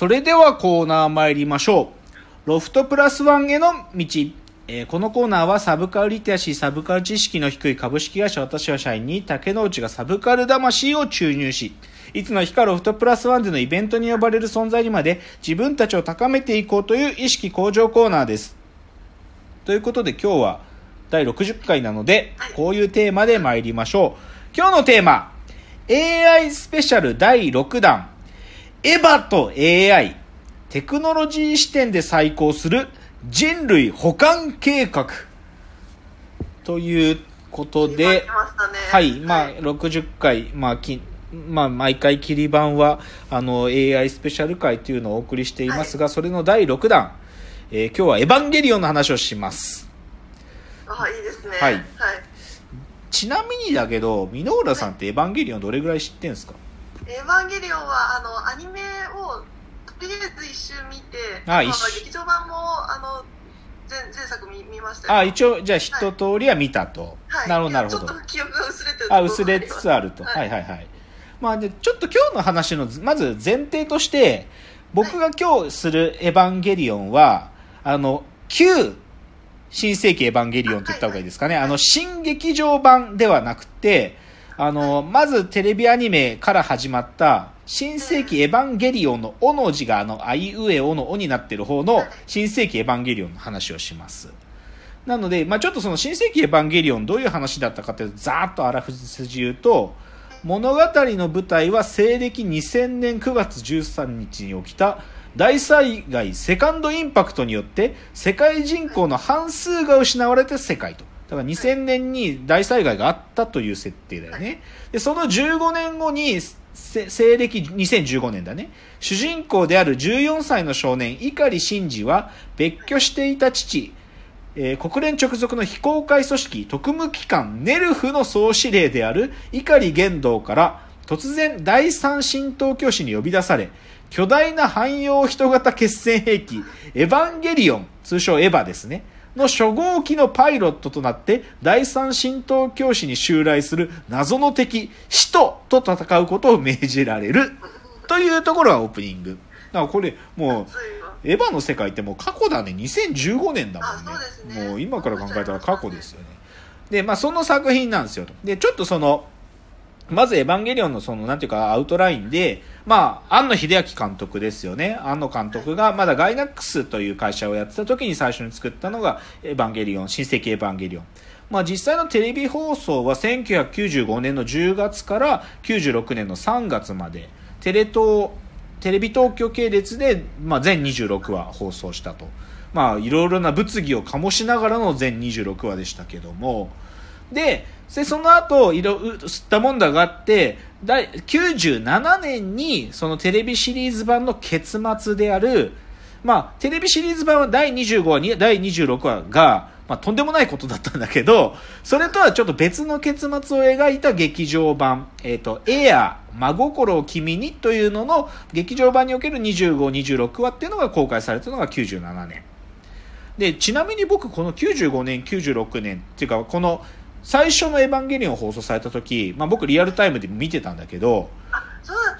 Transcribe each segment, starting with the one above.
それではコーナー参りましょう。ロフトプラスワンへの道。えーこのコーナーはサブカルリテラシー、サブカル知識の低い株式会社私は社員に竹之内がサブカル魂を注入し、いつの日かロフトプラスワンでのイベントに呼ばれる存在にまで自分たちを高めていこうという意識向上コーナーです。ということで今日は第60回なので、こういうテーマで参りましょう。今日のテーマ、AI スペシャル第6弾、エヴァと AI、テクノロジー視点で再興する人類保管計画。ということ今でね。はい、まあ、60回、まあ、き、まあ、毎回切り版は、あの、AI スペシャル回というのをお送りしていますが、それの第6弾、えー今日はエヴァンゲリオンの話をします。あいいですね。はい。はい、ちなみにだけど、箕浦さんってエヴァンゲリオンどれぐらい知ってんすか？エヴァンゲリオンはあのアニメをとりあえず一周見てあ一周劇場版もあの前前作見見ましたよあ、一応、じゃあ一通りは見たと。はい、なるほど、なるほどちょっ。と記憶が薄れてるあ、薄れつつあると。ははいいはいはい。まあ、で、ちょっと今日の話の、まず前提として、僕が今日するエヴァンゲリオンは、あの、旧新世紀エヴァンゲリオンと言った方がいいですかね。あの、新劇場版ではなくて、あの、まずテレビアニメから始まった、新世紀エヴァンゲリオンのおの字があの、あいうえおのおになってる方の新世紀エヴァンゲリオンの話をします。なので、まあ、ちょっとその新世紀エヴァンゲリオンどういう話だったかというと、ざーっとあらふじ言うと、物語の舞台は西暦2000年9月13日に起きた大災害セカンドインパクトによって世界人口の半数が失われた世界と。だから2000年に大災害があったという設定だよね。で、その15年後に、せ西暦2015年だね。主人公である14歳の少年、碇シンジは別居していた父、えー国連直属の非公開組織特務機関ネルフの総司令である碇玄道から突然第三神道教師に呼び出され巨大な汎用人型決戦兵器エヴァンゲリオン通称エヴァですねの初号機のパイロットとなって第三神道教師に襲来する謎の敵使徒と戦うことを命じられるというところがオープニングだからこれもうエヴァの世界ってもう過去だね。2015年だもんね。ねもう今から考えたら過去ですよね。で、まあその作品なんですよ。で、ちょっとその、まずエヴァンゲリオンのその、なんていうかアウトラインで、まあ、庵野秀明監督ですよね。庵野監督がまだガイナックスという会社をやってた時に最初に作ったのがエヴァンゲリオン、新世紀エヴァンゲリオン。まあ実際のテレビ放送は1995年の10月から96年の3月まで、テレ東、テレビ東京系列で、まあ、全26話放送したと。まあ、いろいろな物議を醸しながらの全26話でしたけども、で、でその後、いろ、吸ったもんだがあって、第97年に、そのテレビシリーズ版の結末である、まあ、テレビシリーズ版は第25話に、第26話が、まあ、とんでもないことだったんだけど、それとはちょっと別の結末を描いた劇場版、えっ、と、エア、真心を君にというのの劇場版における25、26話っていうのが公開されたのが97年。で、ちなみに僕この95年、96年っていうか、この最初のエヴァンゲリオン放送された時、まあ僕リアルタイムで見てたんだけど、あ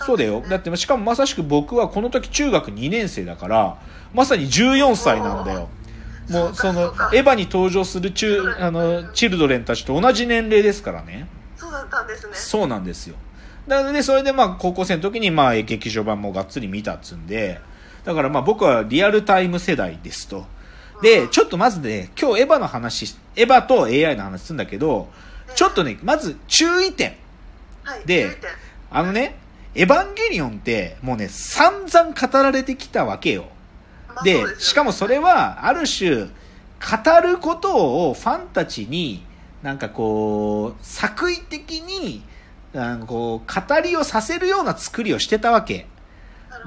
そうだよ。だって、しかもまさしく僕はこの時中学2年生だから、まさに14歳なんだよ。もう、そのエヴァに登場する中、あの、チルドレンたちと同じ年齢ですからね。そうだったんですねそうなんですよ。なので、それでまあ、高校生の時にまあ、劇場版もがっつり見たっつんで、だからまあ僕はリアルタイム世代ですと。で、ちょっとまずね、今日エヴァの話、エヴァと AI の話するんだけど、ちょっとね、まず注意点。はいであのね、エヴァンゲリオンってもうね、散々語られてきたわけよ。でまあそうすよねしかもそれは、ある種、語ることをファンたちに、なんかこう、作為的に、あのこう、語りをさせるような作りをしてたわけ。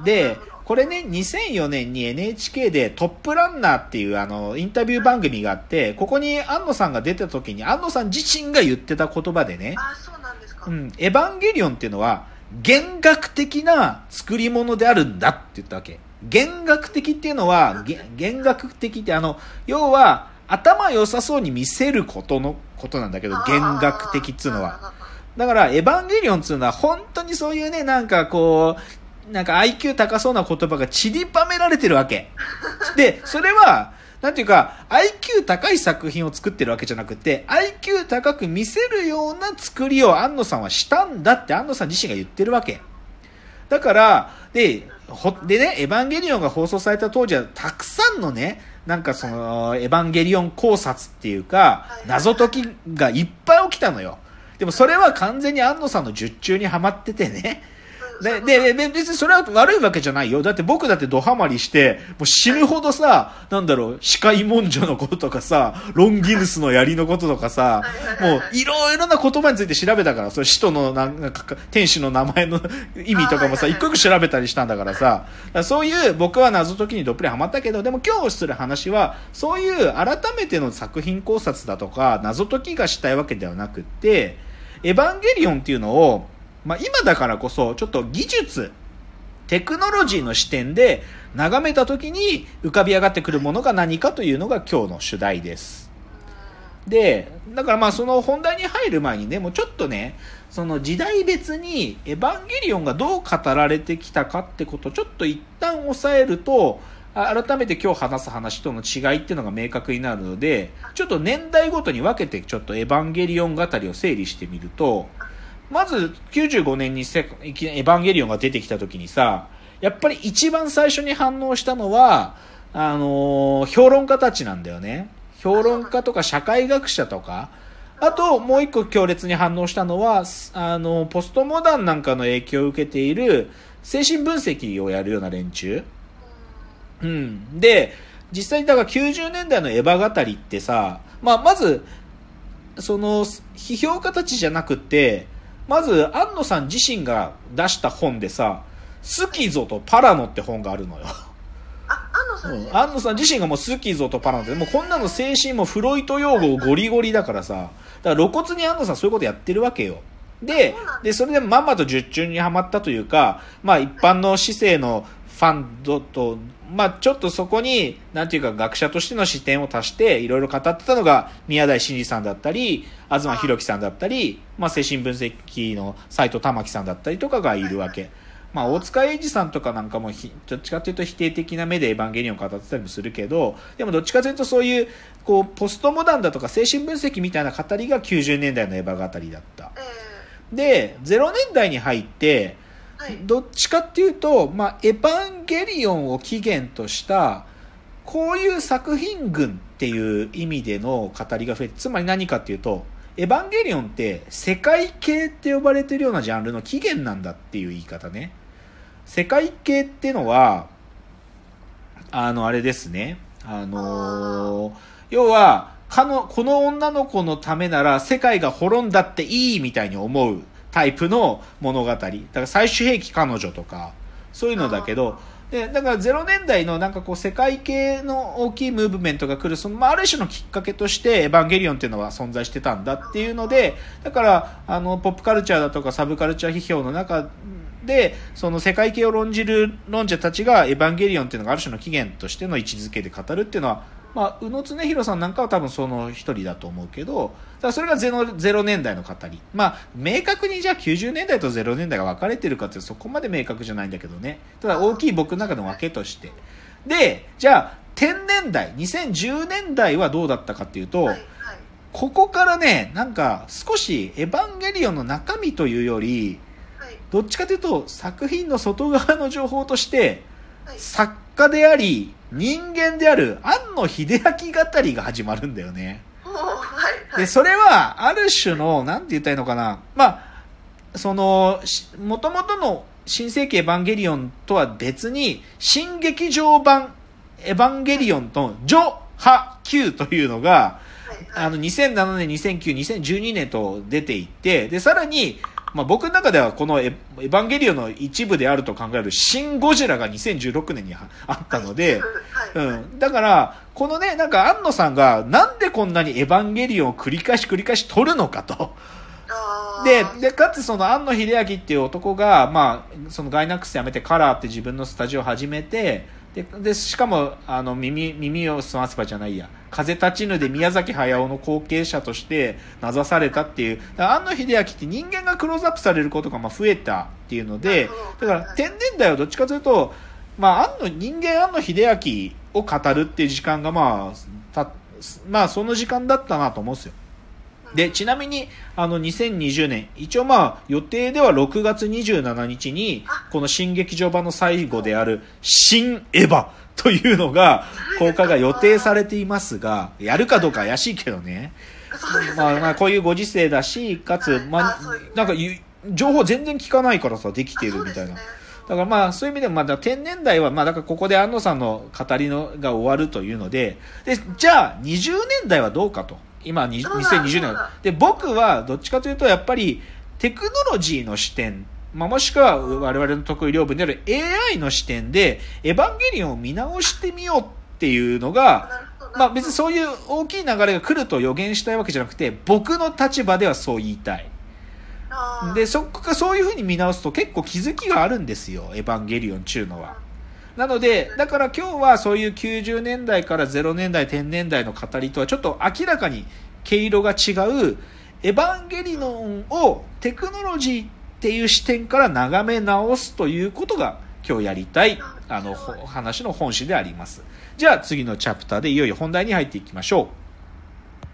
でこれね、2004年に NHK でトップランナーっていうあの、インタビュー番組があって、ここに安野さんが出た時に、安野さん自身が言ってた言葉でね、あそうなんですか、うん、エヴァンゲリオンっていうのは、弦楽的な作り物であるんだって言ったわけ。弦楽的っていうのは、げ弦楽的ってあの、要は、頭良さそうに見せることのことなんだけど、弦楽的っていうのは。だから、エヴァンゲリオンっていうのは、本当にそういうね、なんかこう、なんか IQ 高そうな言葉が散りばめられてるわけ。で、それは、なんていうか、IQ 高い作品を作ってるわけじゃなくて、IQ 高く見せるような作りを安野さんはしたんだって安野さん自身が言ってるわけ。だから、で、ほ、でね、エヴァンゲリオンが放送された当時は、たくさんのね、なんかその、エヴァンゲリオン考察っていうか、謎解きがいっぱい起きたのよ。でもそれは完全に安野さんの術中にはまっててね、で、で、で、別にそれは悪いわけじゃないよ。だって僕だってドハマりして、もう死ぬほどさ、なんだろう、司会文書のこととかさ、ロンギヌスの槍のこととかさ、もういろいろな言葉について調べたから、それ使徒のなんか、天使の名前の 意味とかもさ、一個一個調べたりしたんだからさ、らそういう僕は謎解きにどっぷりハマったけど、でも今日する話は、そういう改めての作品考察だとか、謎解きがしたいわけではなくって、エヴァンゲリオンっていうのを、まあ、今だからこそ、ちょっと技術、テクノロジーの視点で眺めた時に浮かび上がってくるものが何かというのが今日の主題です。で、だからまあその本題に入る前にね、もうちょっとね、その時代別にエヴァンゲリオンがどう語られてきたかってことをちょっと一旦押さえると、改めて今日話す話との違いっていうのが明確になるので、ちょっと年代ごとに分けてちょっとエヴァンゲリオン語りを整理してみると、まず95年にセエヴァンゲリオンが出てきた時にさ、やっぱり一番最初に反応したのは、あのー、評論家たちなんだよね。評論家とか社会学者とか、あともう一個強烈に反応したのは、あの、ポストモダンなんかの影響を受けている精神分析をやるような連中。うん。で、実際にだから90年代のエヴァ語りってさ、まあ、まず、その、批評家たちじゃなくて、まず、安野さん自身が出した本でさ、スキゾとパラノって本があるのよ。あ、安野さん、うん、安野さん自身がもうスキゾとパラノって、もうこんなの精神もフロイト用語ゴリゴリだからさ、だから露骨に安野さんそういうことやってるわけよ。で、で、それでまんまと術中にはまったというか、まあ一般の市政のファンドと、まあちょっとそこに、なんていうか学者としての視点を足して、いろいろ語ってたのが、宮台真司さんだったり、東博樹さんだったり、まあ、精神分析の斎藤玉樹さんだったりとかがいるわけ。まあ、大塚英二さんとかなんかもどっちかというと否定的な目でエヴァンゲリオンを語ってたりもするけど、でもどっちかというとそういう、こう、ポストモダンだとか精神分析みたいな語りが90年代のエヴァ語りだった。で、0年代に入って、どっちかっていうと、まあ、エヴァンゲリオンを起源とした、こういう作品群っていう意味での語りが増えて、つまり何かっていうと、エヴァンゲリオンって世界系って呼ばれてるようなジャンルの起源なんだっていう言い方ね。世界系っていうのは、あの、あれですね。あのー、要は、かの、この女の子のためなら世界が滅んだっていいみたいに思うタイプの物語。だから最終兵器彼女とか、そういうのだけど、で、だから0年代のなんかこう世界系の大きいムーブメントが来る、その、まあ、ある種のきっかけとして、エヴァンゲリオンっていうのは存在してたんだっていうので、だから、あの、ポップカルチャーだとかサブカルチャー批評の中で、その世界系を論じる論者たちがエヴァンゲリオンっていうのがある種の起源としての位置づけで語るっていうのは、まあ、宇野恒弘さんなんかは多分その一人だと思うけど、だそれが 0, 0年代の語り。まあ、明確にじゃあ90年代と0年代が分かれてるかってそこまで明確じゃないんだけどね。ただ大きい僕の中の分けとして。で、じゃあ、10年代、2010年代はどうだったかっていうと、はいはい、ここからね、なんか少しエヴァンゲリオンの中身というより、はい、どっちかというと作品の外側の情報として、作家であり、人間である庵野秀明語りが始まるんだよね。で、それは、ある種の、なんて言ったらいいのかな。まあ、その、もともとの新世紀エヴァンゲリオンとは別に、新劇場版エヴァンゲリオンと、ジョ・ハ・キューというのが、あの、2007年、2009、2012年と出ていって、で、さらに、まあ、僕の中ではこのエヴァンゲリオンの一部であると考えるシン・ゴジラが2016年にあったので、うん。だから、このね、なんか安野さんがなんでこんなにエヴァンゲリオンを繰り返し繰り返し撮るのかと。で、で、かつその庵野秀明っていう男が、まあ、そのガイナックス辞めてカラーって自分のスタジオを始めて、で、でしかも、あの、耳、耳を澄ませばじゃないや、風立ちぬで宮崎駿の後継者として名指されたっていう、庵野秀明って人間がクローズアップされることがまあ増えたっていうので、だから天然代はどっちかというと、まあ、庵野、人間庵野秀明を語るっていう時間がまあ、た、まあ、その時間だったなと思うんですよ。で、ちなみに、あの、2020年、一応まあ、予定では6月27日に、この新劇場版の最後である、新エヴァ というのが、公開が予定されていますが、やるかどうか怪しいけどね。まあまあ、こういうご時世だし、かつ、まあ、なんか、情報全然聞かないからさ、できてるみたいな。だからまあそういう意味でもまだ天然代はまあだからここで安野さんの語りのが終わるというので、で、じゃあ20年代はどうかと。今、2020年。で、僕はどっちかというと、やっぱり、テクノロジーの視点、まあ、もしくは我々の得意領分である AI の視点で、エヴァンゲリオンを見直してみようっていうのが、まあ別にそういう大きい流れが来ると予言したいわけじゃなくて、僕の立場ではそう言いたい。で、そこかそういうふうに見直すと結構気づきがあるんですよ、エヴァンゲリオン中のは。なので、だから今日はそういう90年代から0年代、10年代の語りとはちょっと明らかに毛色が違う、エヴァンゲリオンをテクノロジーっていう視点から眺め直すということが今日やりたい、あの、話の本心であります。じゃあ次のチャプターでいよいよ本題に入っていきましょう。